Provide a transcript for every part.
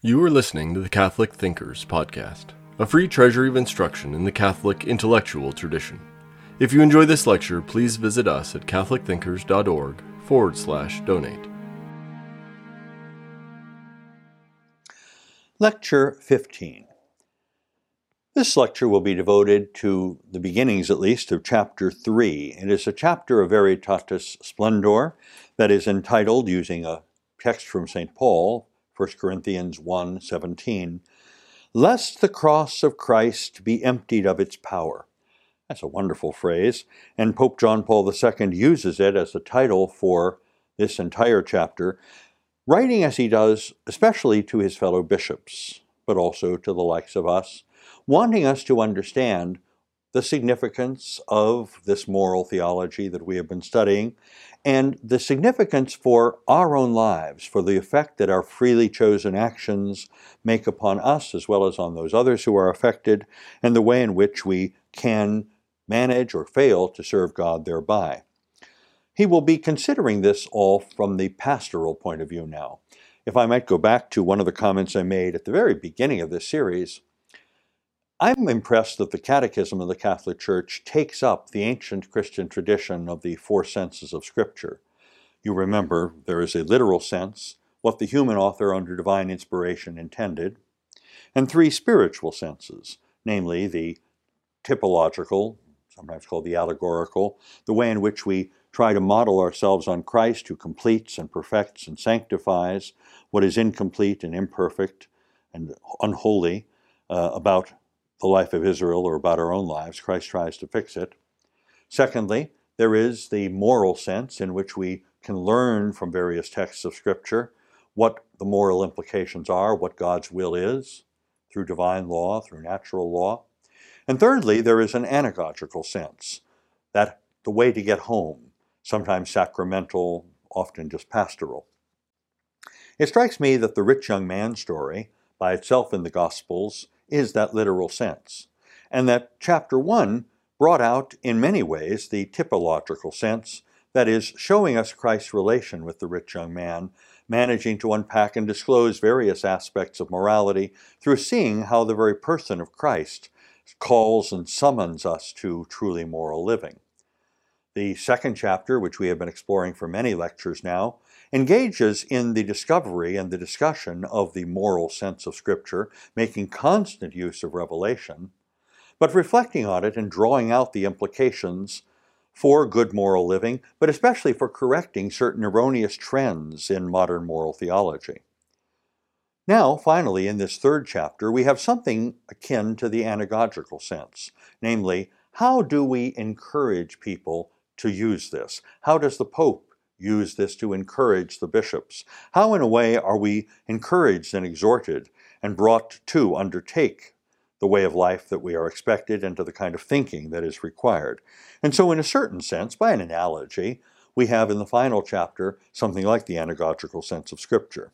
You are listening to the Catholic Thinkers Podcast, a free treasury of instruction in the Catholic intellectual tradition. If you enjoy this lecture, please visit us at catholicthinkers.org forward slash donate. Lecture 15. This lecture will be devoted to the beginnings, at least, of chapter 3. It is a chapter of Veritatis Splendor that is entitled, using a text from St. Paul, 1 Corinthians 1 17, lest the cross of Christ be emptied of its power. That's a wonderful phrase, and Pope John Paul II uses it as a title for this entire chapter, writing as he does, especially to his fellow bishops, but also to the likes of us, wanting us to understand the significance of this moral theology that we have been studying and the significance for our own lives, for the effect that our freely chosen actions make upon us as well as on those others who are affected, and the way in which we can manage or fail to serve God thereby. He will be considering this all from the pastoral point of view now. If I might go back to one of the comments I made at the very beginning of this series, I'm impressed that the Catechism of the Catholic Church takes up the ancient Christian tradition of the four senses of Scripture. You remember there is a literal sense, what the human author under divine inspiration intended, and three spiritual senses, namely the typological, sometimes called the allegorical, the way in which we try to model ourselves on Christ who completes and perfects and sanctifies what is incomplete and imperfect and unholy uh, about the life of Israel or about our own lives. Christ tries to fix it. Secondly, there is the moral sense in which we can learn from various texts of Scripture what the moral implications are, what God's will is, through divine law, through natural law. And thirdly, there is an anagogical sense, that the way to get home, sometimes sacramental, often just pastoral. It strikes me that the rich young man story, by itself in the Gospels, is that literal sense. And that chapter 1 brought out in many ways the typological sense, that is, showing us Christ's relation with the rich young man, managing to unpack and disclose various aspects of morality through seeing how the very person of Christ calls and summons us to truly moral living. The second chapter, which we have been exploring for many lectures now, engages in the discovery and the discussion of the moral sense of Scripture, making constant use of revelation, but reflecting on it and drawing out the implications for good moral living, but especially for correcting certain erroneous trends in modern moral theology. Now, finally, in this third chapter, we have something akin to the anagogical sense, namely, how do we encourage people to use this? How does the Pope use this to encourage the bishops? How, in a way, are we encouraged and exhorted and brought to undertake the way of life that we are expected and to the kind of thinking that is required? And so, in a certain sense, by an analogy, we have in the final chapter something like the anagogical sense of Scripture.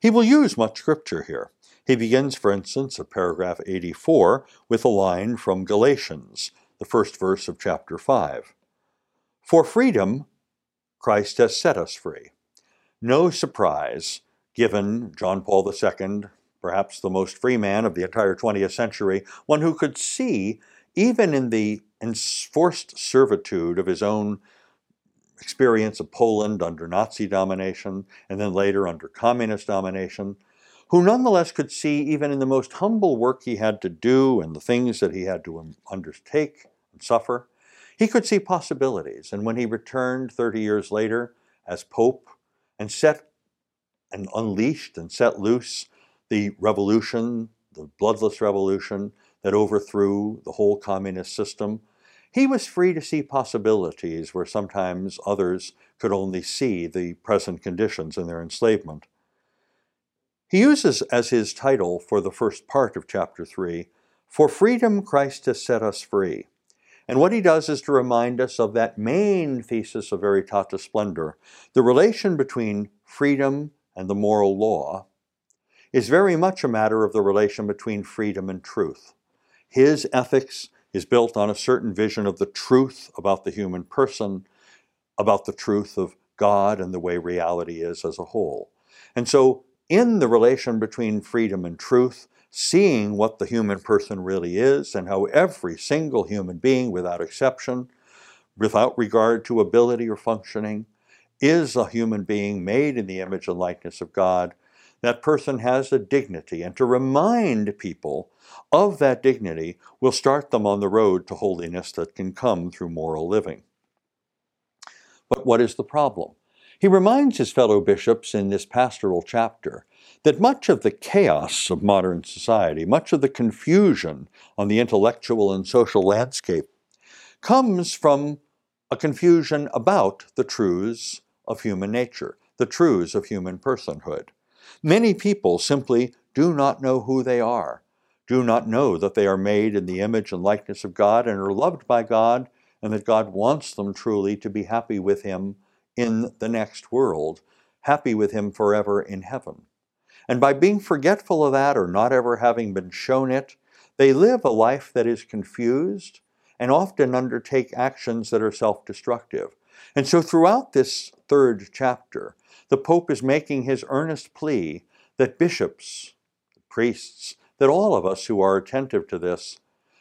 He will use much Scripture here. He begins, for instance, at paragraph 84 with a line from Galatians, the first verse of chapter 5. For freedom, Christ has set us free. No surprise, given John Paul II, perhaps the most free man of the entire 20th century, one who could see, even in the enforced servitude of his own experience of Poland under Nazi domination and then later under communist domination, who nonetheless could see, even in the most humble work he had to do and the things that he had to undertake and suffer, he could see possibilities, and when he returned 30 years later as Pope and set and unleashed and set loose the revolution, the bloodless revolution that overthrew the whole communist system, he was free to see possibilities where sometimes others could only see the present conditions in their enslavement. He uses as his title for the first part of chapter 3 For freedom Christ has set us free. And what he does is to remind us of that main thesis of Veritatis Splendor. The relation between freedom and the moral law is very much a matter of the relation between freedom and truth. His ethics is built on a certain vision of the truth about the human person, about the truth of God and the way reality is as a whole. And so in the relation between freedom and truth, seeing what the human person really is and how every single human being, without exception, without regard to ability or functioning, is a human being made in the image and likeness of God. That person has a dignity, and to remind people of that dignity will start them on the road to holiness that can come through moral living. But what is the problem? He reminds his fellow bishops in this pastoral chapter that much of the chaos of modern society, much of the confusion on the intellectual and social landscape, comes from a confusion about the truths of human nature, the truths of human personhood. Many people simply do not know who they are, do not know that they are made in the image and likeness of God and are loved by God, and that God wants them truly to be happy with Him in the next world, happy with Him forever in heaven. And by being forgetful of that or not ever having been shown it, they live a life that is confused and often undertake actions that are self destructive. And so, throughout this third chapter, the Pope is making his earnest plea that bishops, priests, that all of us who are attentive to this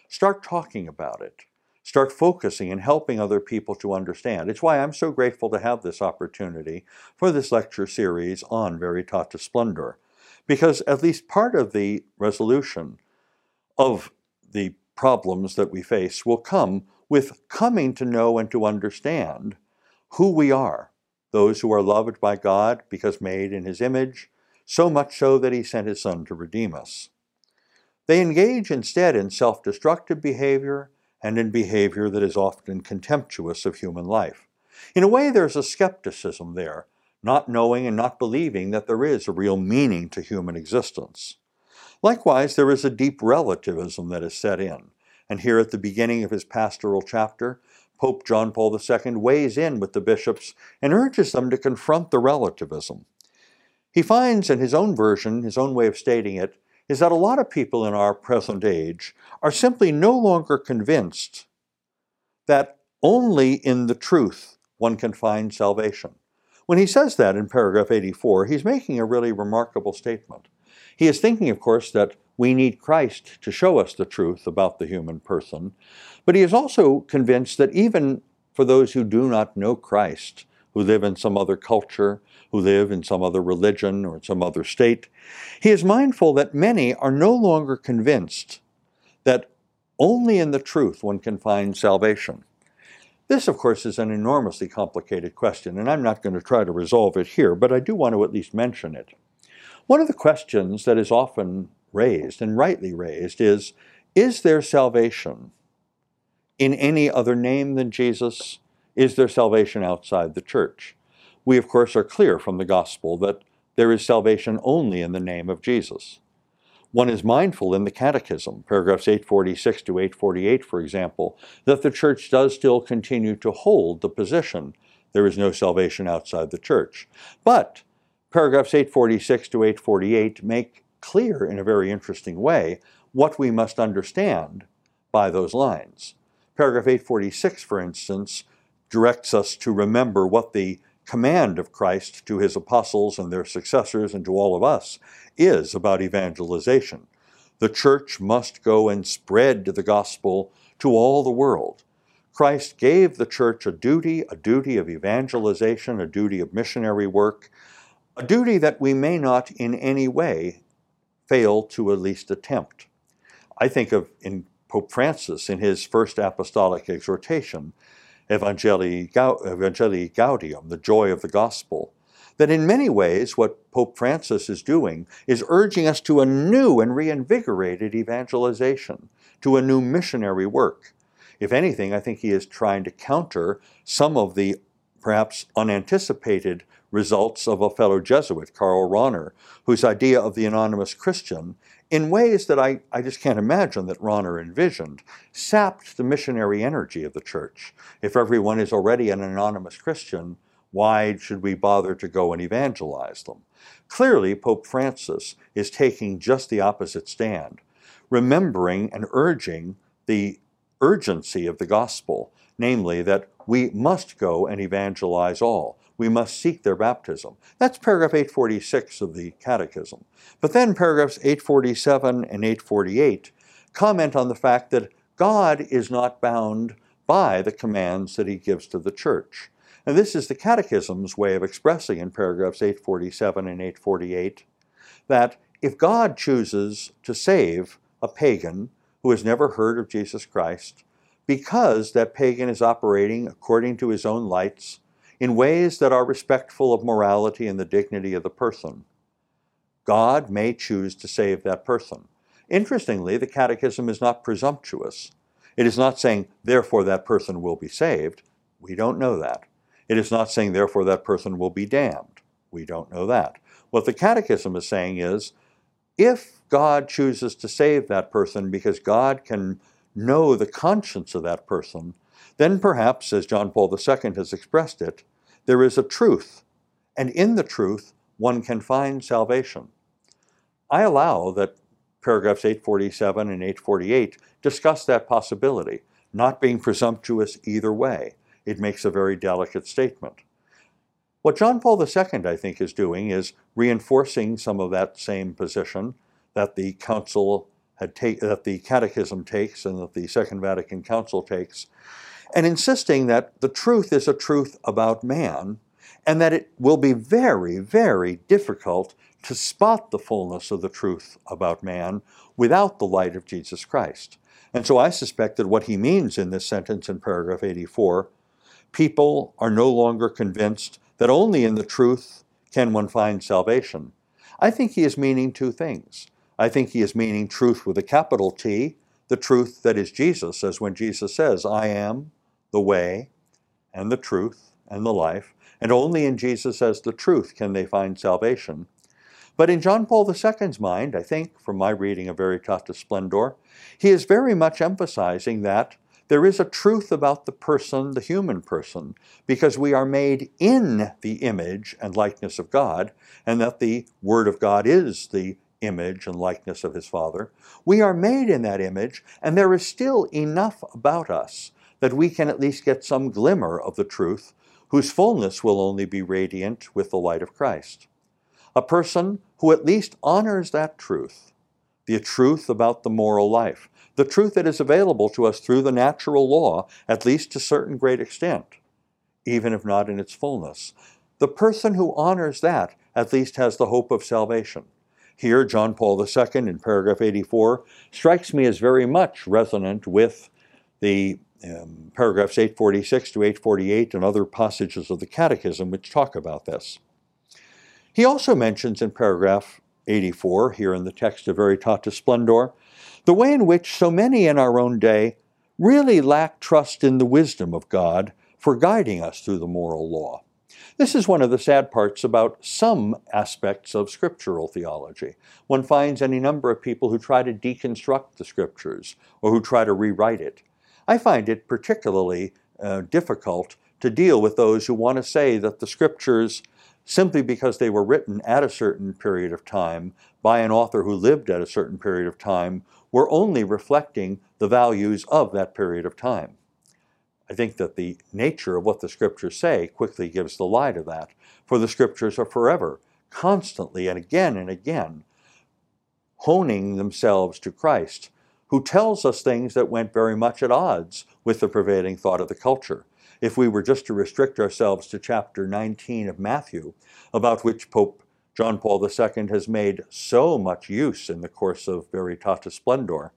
start talking about it, start focusing and helping other people to understand. It's why I'm so grateful to have this opportunity for this lecture series on Veritatis Splendor, because at least part of the resolution of the problems that we face will come with coming to know and to understand who we are, those who are loved by God because made in His image, so much so that He sent His Son to redeem us. They engage instead in self destructive behavior and in behavior that is often contemptuous of human life. In a way, there's a skepticism there, not knowing and not believing that there is a real meaning to human existence. Likewise, there is a deep relativism that is set in. And here at the beginning of his pastoral chapter, Pope John Paul II weighs in with the bishops and urges them to confront the relativism. He finds in his own version, his own way of stating it, is that a lot of people in our present age are simply no longer convinced that only in the truth one can find salvation. When he says that in paragraph 84, he's making a really remarkable statement. He is thinking, of course, that we need Christ to show us the truth about the human person, but he is also convinced that even for those who do not know Christ, who live in some other culture, who live in some other religion or some other state, he is mindful that many are no longer convinced that only in the truth one can find salvation. This, of course, is an enormously complicated question, and I'm not going to try to resolve it here, but I do want to at least mention it. One of the questions that is often raised, and rightly raised, is Is there salvation in any other name than Jesus? Is there salvation outside the church? We, of course, are clear from the gospel that there is salvation only in the name of Jesus. One is mindful in the Catechism, paragraphs 846 to 848, for example, that the church does still continue to hold the position there is no salvation outside the church. But paragraphs 846 to 848 make clear in a very interesting way what we must understand by those lines. Paragraph 846, for instance, directs us to remember what the command of Christ to his apostles and their successors and to all of us is about evangelization. The church must go and spread the gospel to all the world. Christ gave the church a duty, a duty of evangelization, a duty of missionary work, a duty that we may not in any way fail to at least attempt. I think of in Pope Francis in his first apostolic exhortation, Evangelii, Gaudium, the joy of the gospel, that in many ways what Pope Francis is doing is urging us to a new and reinvigorated evangelization, to a new missionary work. If anything, I think he is trying to counter some of the perhaps unanticipated results of a fellow Jesuit, Karl Rahner, whose idea of the anonymous Christian, in ways that I, I just can't imagine that Rahner envisioned, sapped the missionary energy of the church. If everyone is already an anonymous Christian, why should we bother to go and evangelize them? Clearly, Pope Francis is taking just the opposite stand, remembering and urging the urgency of the gospel, namely that we must go and evangelize all. We must seek their baptism. That's paragraph 846 of the Catechism. But then paragraphs 847 and 848 comment on the fact that God is not bound by the commands that he gives to the church. And this is the Catechism's way of expressing in paragraphs 847 and 848 that if God chooses to save a pagan who has never heard of Jesus Christ, because that pagan is operating according to his own lights in ways that are respectful of morality and the dignity of the person, God may choose to save that person. Interestingly, the Catechism is not presumptuous. It is not saying, therefore, that person will be saved. We don't know that. It is not saying, therefore, that person will be damned. We don't know that. What the Catechism is saying is, if God chooses to save that person because God can know the conscience of that person, then perhaps, as John Paul II has expressed it, there is a truth, and in the truth one can find salvation. I allow that paragraphs 847 and 848 discuss that possibility, not being presumptuous either way. It makes a very delicate statement. What John Paul II, I think, is doing is reinforcing some of that same position that the Council had take, that the Catechism takes and that the Second Vatican Council takes, and insisting that the truth is a truth about man, and that it will be very, very difficult to spot the fullness of the truth about man without the light of Jesus Christ. And so I suspect that what he means in this sentence in paragraph 84 people are no longer convinced that only in the truth can one find salvation. I think he is meaning two things. I think he is meaning truth with a capital T, the truth that is Jesus, as when Jesus says, I am the way and the truth and the life, and only in Jesus as the truth can they find salvation. But in John Paul II's mind, I think, from my reading of Veritatis Splendor, he is very much emphasizing that there is a truth about the person, the human person, because we are made in the image and likeness of God, and that the Word of God is the image and likeness of his Father. We are made in that image, and there is still enough about us that we can at least get some glimmer of the truth, whose fullness will only be radiant with the light of Christ. A person who at least honors that truth, the truth about the moral life, the truth that is available to us through the natural law, at least to a certain great extent, even if not in its fullness. The person who honors that at least has the hope of salvation. Here, John Paul II in paragraph 84 strikes me as very much resonant with the um, paragraphs 846 to 848 and other passages of the Catechism which talk about this. He also mentions in paragraph 84, here in the text of Veritatis Splendor, the way in which so many in our own day really lack trust in the wisdom of God for guiding us through the moral law. This is one of the sad parts about some aspects of scriptural theology. One finds any number of people who try to deconstruct the scriptures or who try to rewrite it. I find it particularly uh, difficult to deal with those who want to say that the scriptures, simply because they were written at a certain period of time by an author who lived at a certain period of time, were only reflecting the values of that period of time. I think that the nature of what the scriptures say quickly gives the lie to that. For the scriptures are forever, constantly and again and again, honing themselves to Christ, who tells us things that went very much at odds with the prevailing thought of the culture. If we were just to restrict ourselves to chapter 19 of Matthew, about which Pope John Paul II has made so much use in the course of Veritatis Splendor,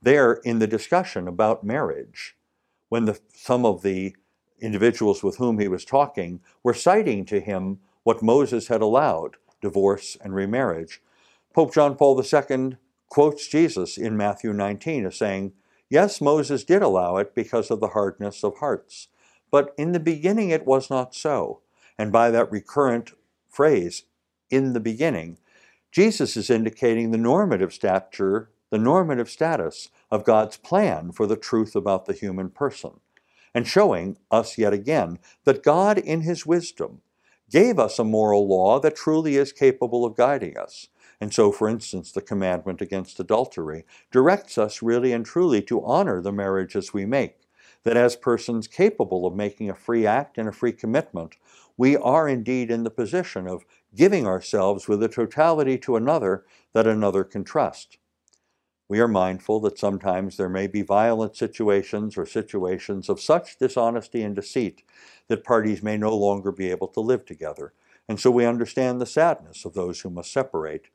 there in the discussion about marriage, when the, some of the individuals with whom he was talking were citing to him what Moses had allowed divorce and remarriage. Pope John Paul II quotes Jesus in Matthew 19 as saying, Yes, Moses did allow it because of the hardness of hearts, but in the beginning it was not so. And by that recurrent phrase, in the beginning, Jesus is indicating the normative stature, the normative status of God's plan for the truth about the human person, and showing us yet again that God, in His wisdom, gave us a moral law that truly is capable of guiding us. And so, for instance, the commandment against adultery directs us really and truly to honor the marriages we make, that as persons capable of making a free act and a free commitment, we are indeed in the position of giving ourselves with a totality to another that another can trust. We are mindful that sometimes there may be violent situations or situations of such dishonesty and deceit that parties may no longer be able to live together. And so we understand the sadness of those who must separate,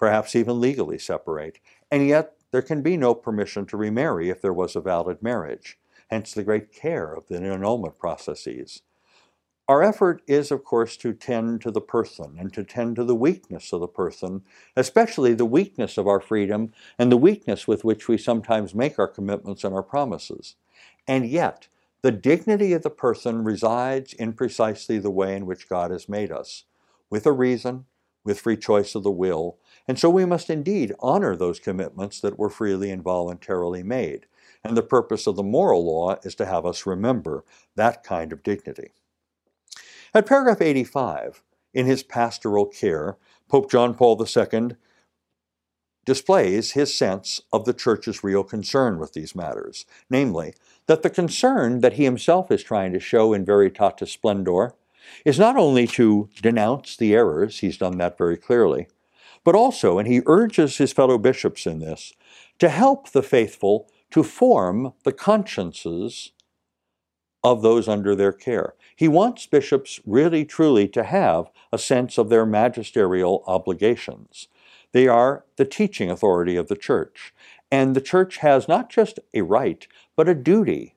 perhaps even legally separate. And yet there can be no permission to remarry if there was a valid marriage, hence the great care of the annulment processes. Our effort is, of course, to tend to the person and to tend to the weakness of the person, especially the weakness of our freedom and the weakness with which we sometimes make our commitments and our promises. And yet, the dignity of the person resides in precisely the way in which God has made us, with a reason, with free choice of the will, and so we must indeed honor those commitments that were freely and voluntarily made. And the purpose of the moral law is to have us remember that kind of dignity. At paragraph 85, in his pastoral care, Pope John Paul II displays his sense of the Church's real concern with these matters, namely, that the concern that he himself is trying to show in Veritatis Splendor is not only to denounce the errors, he's done that very clearly, but also, and he urges his fellow bishops in this, to help the faithful to form the consciences of those under their care. He wants bishops really truly to have a sense of their magisterial obligations. They are the teaching authority of the church, and the church has not just a right, but a duty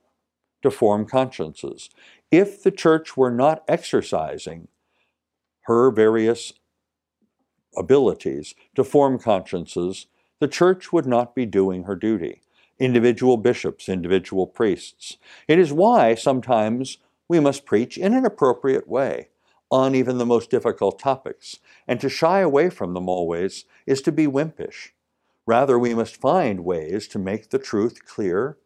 to form consciences. If the church were not exercising her various abilities to form consciences, the church would not be doing her duty individual bishops, individual priests. It is why sometimes we must preach in an appropriate way on even the most difficult topics. And to shy away from them always is to be wimpish. Rather, we must find ways to make the truth clear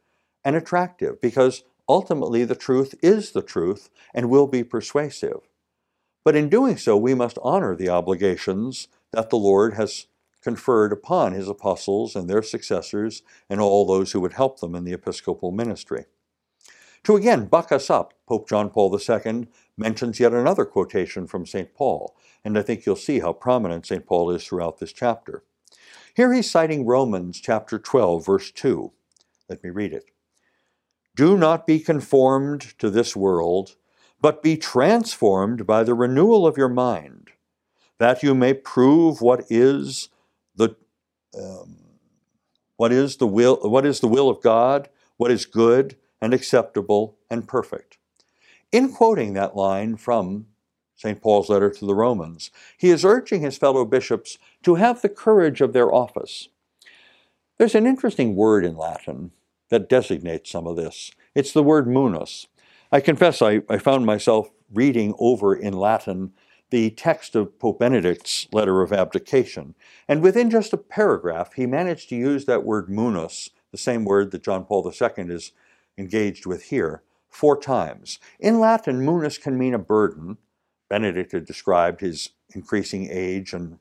and attractive, because ultimately the truth is the truth and will be persuasive. But in doing so, we must honor the obligations that the Lord has conferred upon his apostles and their successors and all those who would help them in the episcopal ministry. To again buck us up, Pope John Paul II mentions yet another quotation from St. Paul, and I think you'll see how prominent St. Paul is throughout this chapter. Here he's citing Romans chapter 12, verse 2. Let me read it. Do not be conformed to this world, but be transformed by the renewal of your mind, that you may prove what is the um, what is the will what is the will of God, what is good and acceptable and perfect. In quoting that line from St. Paul's letter to the Romans, he is urging his fellow bishops to have the courage of their office. There's an interesting word in Latin that designates some of this. It's the word munus. I confess I, I found myself reading over in Latin the text of Pope Benedict's letter of abdication. And within just a paragraph, he managed to use that word munus, the same word that John Paul II is engaged with here, four times. In Latin, munus can mean a burden. Benedict had described his increasing age and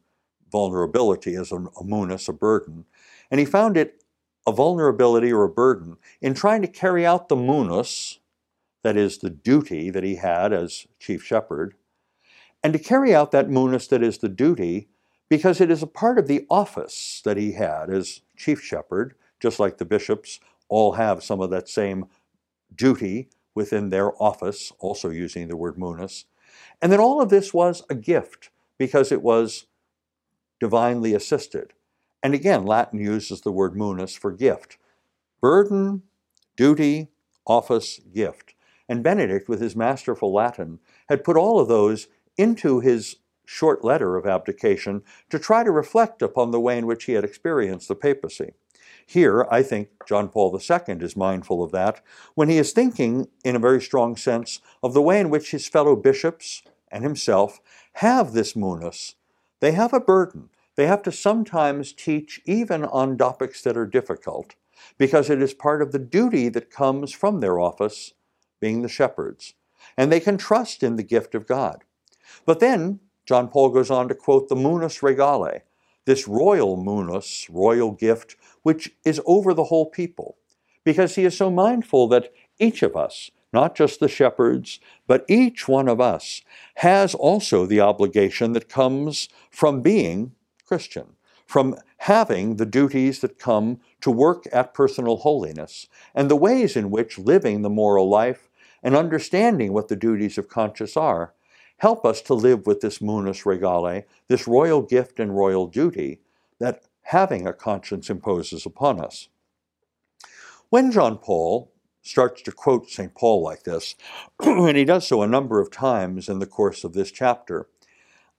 vulnerability as a, a munus, a burden. And he found it a vulnerability or a burden in trying to carry out the munus, that is, the duty that he had as chief shepherd, and to carry out that munus that is the duty, because it is a part of the office that he had as chief shepherd, just like the bishops all have some of that same duty within their office, also using the word munus. And then all of this was a gift because it was divinely assisted. And again, Latin uses the word munus for gift. Burden, duty, office, gift. And Benedict, with his masterful Latin, had put all of those into his short letter of abdication to try to reflect upon the way in which he had experienced the papacy. Here, I think John Paul II is mindful of that when he is thinking, in a very strong sense, of the way in which his fellow bishops and himself have this munus. They have a burden. They have to sometimes teach even on topics that are difficult, because it is part of the duty that comes from their office, being the shepherds. And they can trust in the gift of God. But then John Paul goes on to quote the munus regale, this royal munus, royal gift, which is over the whole people, because he is so mindful that each of us, not just the shepherds, but each one of us has also the obligation that comes from being Christian, from having the duties that come to work at personal holiness, and the ways in which living the moral life and understanding what the duties of conscience are help us to live with this munus regale, this royal gift and royal duty that having a conscience imposes upon us. When John Paul starts to quote St. Paul like this, and he does so a number of times in the course of this chapter,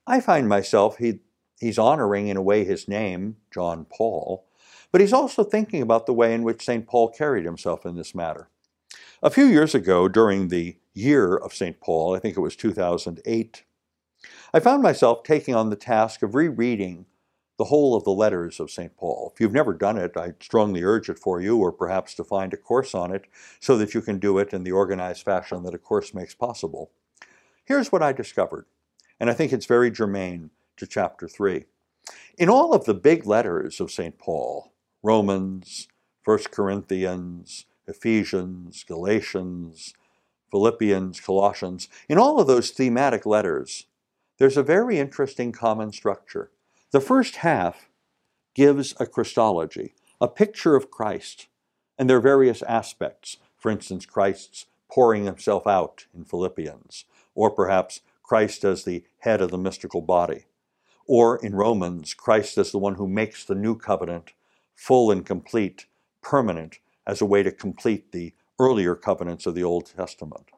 I find myself, he, he's honoring in a way his name, John Paul, but he's also thinking about the way in which St. Paul carried himself in this matter. A few years ago, during the year of St. Paul, I think it was 2008, I found myself taking on the task of rereading the whole of the letters of St. Paul. If you've never done it, I strongly urge it for you, or perhaps to find a course on it so that you can do it in the organized fashion that a course makes possible. Here's what I discovered, and I think it's very germane to chapter 3. In all of the big letters of St. Paul, Romans, 1 Corinthians, Ephesians, Galatians, Philippians, Colossians, in all of those thematic letters, there's a very interesting common structure. The first half gives a Christology, a picture of Christ and their various aspects. For instance, Christ's pouring himself out in Philippians, or perhaps Christ as the head of the mystical body. Or in Romans, Christ as the one who makes the new covenant full and complete, permanent, as a way to complete the earlier covenants of the Old Testament.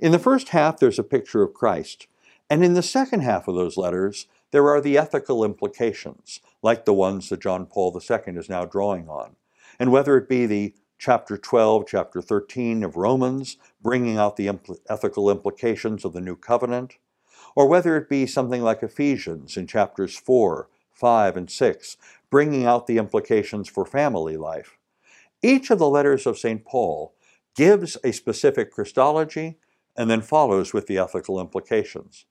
In the first half, there's a picture of Christ. And in the second half of those letters, there are the ethical implications, like the ones that John Paul II is now drawing on. And whether it be the chapter 12, chapter 13 of Romans, bringing out the impl- ethical implications of the new covenant, or whether it be something like Ephesians in chapters 4, 5, and 6, bringing out the implications for family life. Each of the letters of St. Paul gives a specific Christology and then follows with the ethical implications.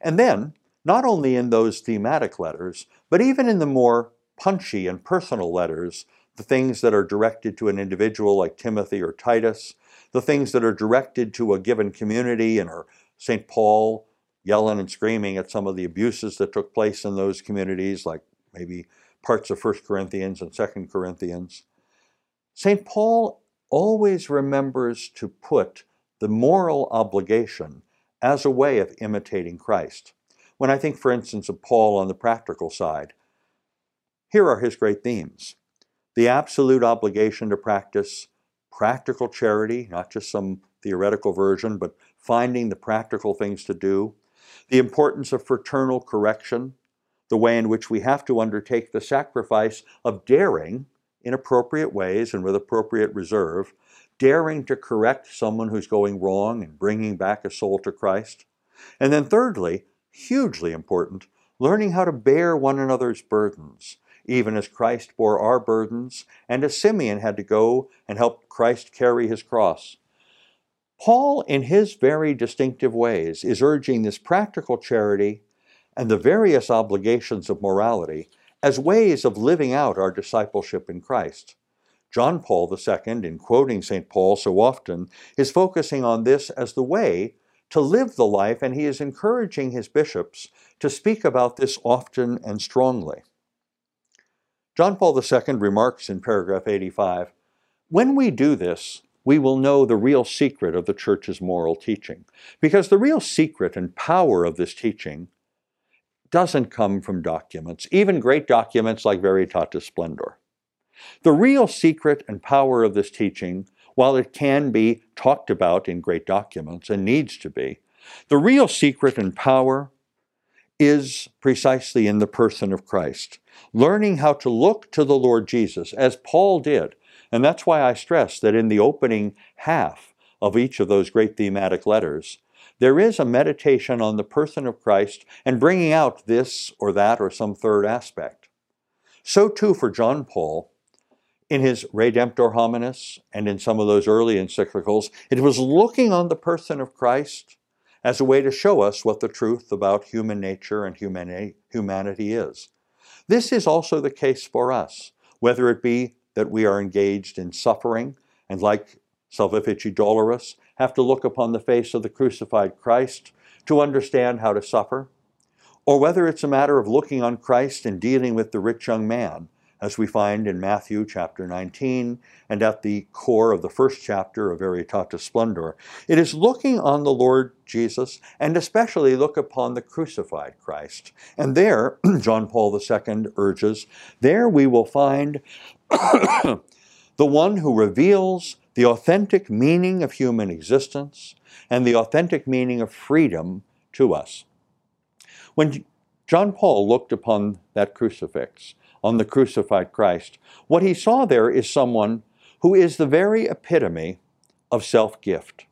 And then, not only in those thematic letters, but even in the more punchy and personal letters, the things that are directed to an individual like Timothy or Titus, the things that are directed to a given community and are St. Paul yelling and screaming at some of the abuses that took place in those communities, like maybe parts of 1 Corinthians and 2 Corinthians. St. Paul always remembers to put the moral obligation as a way of imitating Christ. When I think, for instance, of Paul on the practical side, here are his great themes the absolute obligation to practice practical charity, not just some theoretical version, but finding the practical things to do, the importance of fraternal correction, the way in which we have to undertake the sacrifice of daring, in appropriate ways and with appropriate reserve, daring to correct someone who's going wrong and bringing back a soul to Christ. And then, thirdly, hugely important, learning how to bear one another's burdens, even as Christ bore our burdens, and as Simeon had to go and help Christ carry his cross. Paul, in his very distinctive ways, is urging this practical charity and the various obligations of morality as ways of living out our discipleship in Christ. John Paul II, in quoting St. Paul so often, is focusing on this as the way to live the life, and he is encouraging his bishops to speak about this often and strongly. John Paul II remarks in paragraph 85 When we do this, we will know the real secret of the Church's moral teaching. Because the real secret and power of this teaching doesn't come from documents, even great documents like Veritatis Splendor. The real secret and power of this teaching while it can be talked about in great documents and needs to be, the real secret and power is precisely in the person of Christ. Learning how to look to the Lord Jesus, as Paul did. And that's why I stress that in the opening half of each of those great thematic letters, there is a meditation on the person of Christ and bringing out this or that or some third aspect. So too for John Paul, in his Redemptor Hominis and in some of those early encyclicals, it was looking on the person of Christ as a way to show us what the truth about human nature and humanity is. This is also the case for us, whether it be that we are engaged in suffering and like Salvifici Doloris, have to look upon the face of the crucified Christ to understand how to suffer, or whether it's a matter of looking on Christ and dealing with the rich young man as we find in Matthew chapter 19 and at the core of the first chapter of Veritatis Splendor. It is looking on the Lord Jesus and especially look upon the crucified Christ. And there, John Paul II urges, there we will find the one who reveals the authentic meaning of human existence and the authentic meaning of freedom to us. When John Paul looked upon that crucifix, on the crucified Christ, what he saw there is someone who is the very epitome of self gift.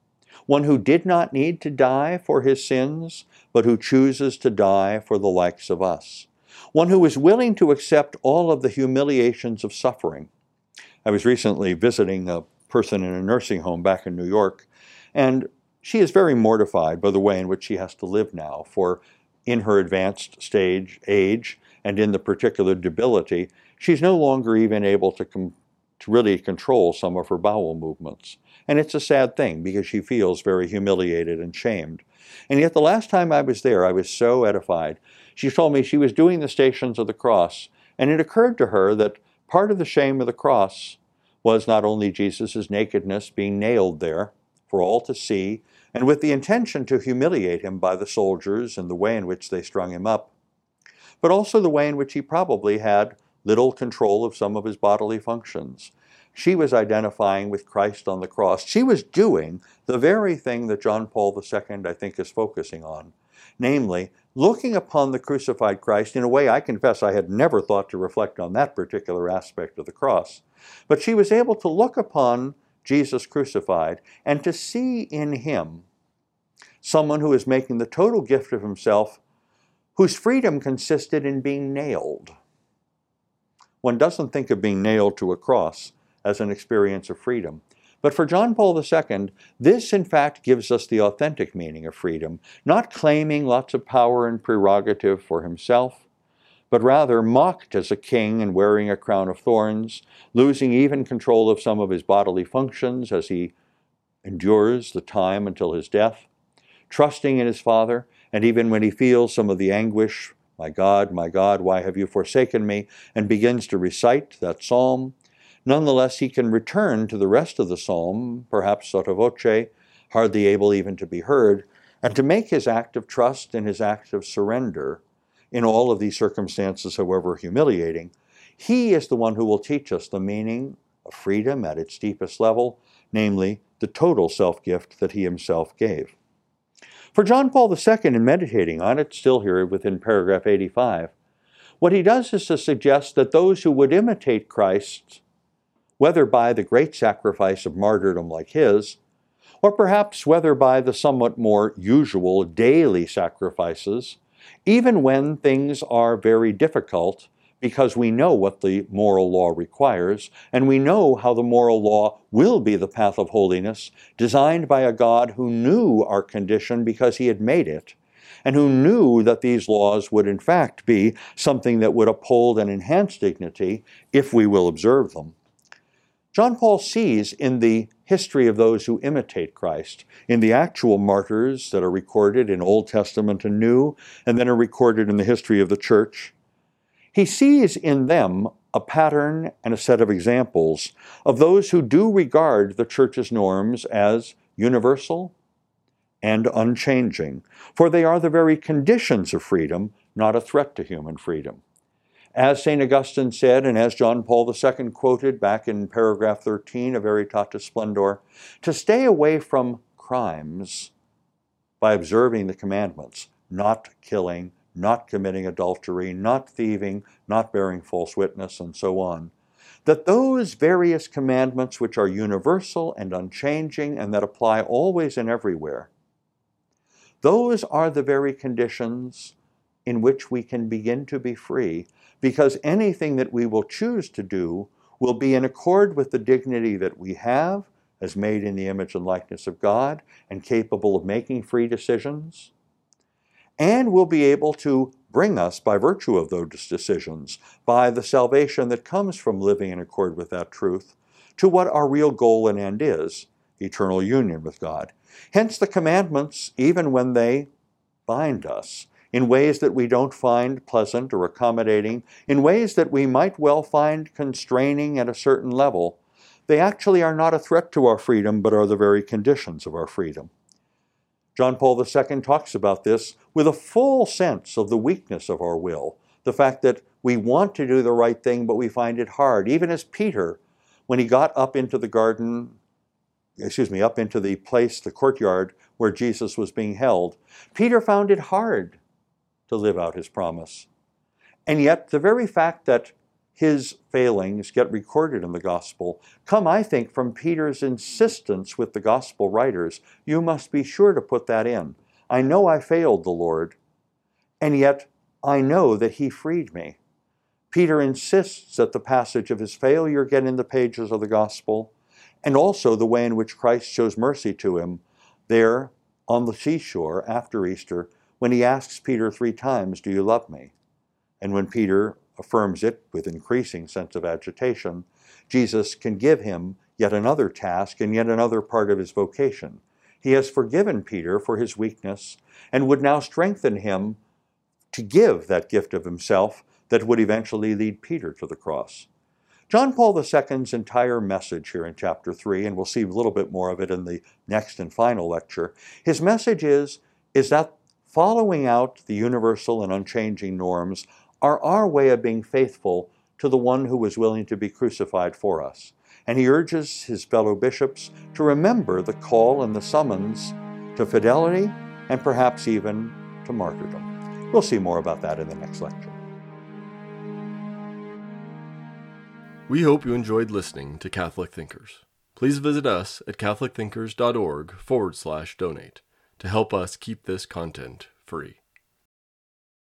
One who did not need to die for his sins, but who chooses to die for the likes of us. One who is willing to accept all of the humiliations of suffering. I was recently visiting a person in a nursing home back in New York, and she is very mortified by the way in which she has to live now, for in her advanced stage age, and in the particular debility, she's no longer even able to, com- to really control some of her bowel movements. And it's a sad thing because she feels very humiliated and shamed. And yet, the last time I was there, I was so edified. She told me she was doing the Stations of the Cross, and it occurred to her that part of the shame of the cross was not only Jesus' nakedness being nailed there for all to see, and with the intention to humiliate him by the soldiers and the way in which they strung him up, but also the way in which he probably had little control of some of his bodily functions. She was identifying with Christ on the cross. She was doing the very thing that John Paul II, I think, is focusing on, namely, looking upon the crucified Christ in a way I confess I had never thought to reflect on that particular aspect of the cross. But she was able to look upon Jesus crucified and to see in him someone who is making the total gift of himself whose freedom consisted in being nailed. One doesn't think of being nailed to a cross as an experience of freedom. But for John Paul II, this in fact gives us the authentic meaning of freedom, not claiming lots of power and prerogative for himself, but rather mocked as a king and wearing a crown of thorns, losing even control of some of his bodily functions as he endures the time until his death, trusting in his Father, and even when he feels some of the anguish, My God, my God, why have you forsaken me? and begins to recite that psalm, nonetheless he can return to the rest of the psalm, perhaps sotto voce, hardly able even to be heard, and to make his act of trust and his act of surrender in all of these circumstances, however humiliating. He is the one who will teach us the meaning of freedom at its deepest level, namely, the total self gift that he himself gave. For John Paul II, in meditating on it, still here within paragraph 85, what he does is to suggest that those who would imitate Christ, whether by the great sacrifice of martyrdom like his, or perhaps whether by the somewhat more usual daily sacrifices, even when things are very difficult because we know what the moral law requires, and we know how the moral law will be the path of holiness, designed by a God who knew our condition because he had made it, and who knew that these laws would in fact be something that would uphold and enhance dignity if we will observe them. John Paul sees in the history of those who imitate Christ, in the actual martyrs that are recorded in Old Testament and New, and then are recorded in the history of the church, he sees in them a pattern and a set of examples of those who do regard the church's norms as universal and unchanging, for they are the very conditions of freedom, not a threat to human freedom. As St. Augustine said, and as John Paul II quoted back in paragraph 13 of Veritatis Splendor, to stay away from crimes by observing the commandments, not killing, not committing adultery, not thieving, not bearing false witness, and so on. That those various commandments, which are universal and unchanging and that apply always and everywhere, those are the very conditions in which we can begin to be free, because anything that we will choose to do will be in accord with the dignity that we have as made in the image and likeness of God and capable of making free decisions and will be able to bring us, by virtue of those decisions, by the salvation that comes from living in accord with that truth, to what our real goal and end is eternal union with God. Hence the commandments, even when they bind us in ways that we don't find pleasant or accommodating, in ways that we might well find constraining at a certain level, they actually are not a threat to our freedom, but are the very conditions of our freedom. John Paul II talks about this with a full sense of the weakness of our will, the fact that we want to do the right thing, but we find it hard. Even as Peter, when he got up into the garden, excuse me, up into the place, the courtyard where Jesus was being held, Peter found it hard to live out his promise. And yet, the very fact that his failings get recorded in the gospel come, I think, from Peter's insistence with the gospel writers. You must be sure to put that in. I know I failed the Lord, and yet I know that he freed me. Peter insists that the passage of his failure get in the pages of the gospel, and also the way in which Christ shows mercy to him there on the seashore after Easter when he asks Peter three times, Do you love me? And when Peter affirms it with increasing sense of agitation, Jesus can give him yet another task and yet another part of his vocation. He has forgiven Peter for his weakness and would now strengthen him to give that gift of himself that would eventually lead Peter to the cross. John Paul II's entire message here in chapter 3, and we'll see a little bit more of it in the next and final lecture, his message is, is that following out the universal and unchanging norms are our way of being faithful to the one who was willing to be crucified for us. And he urges his fellow bishops to remember the call and the summons to fidelity and perhaps even to martyrdom. We'll see more about that in the next lecture. We hope you enjoyed listening to Catholic Thinkers. Please visit us at catholicthinkers.org forward slash donate to help us keep this content free.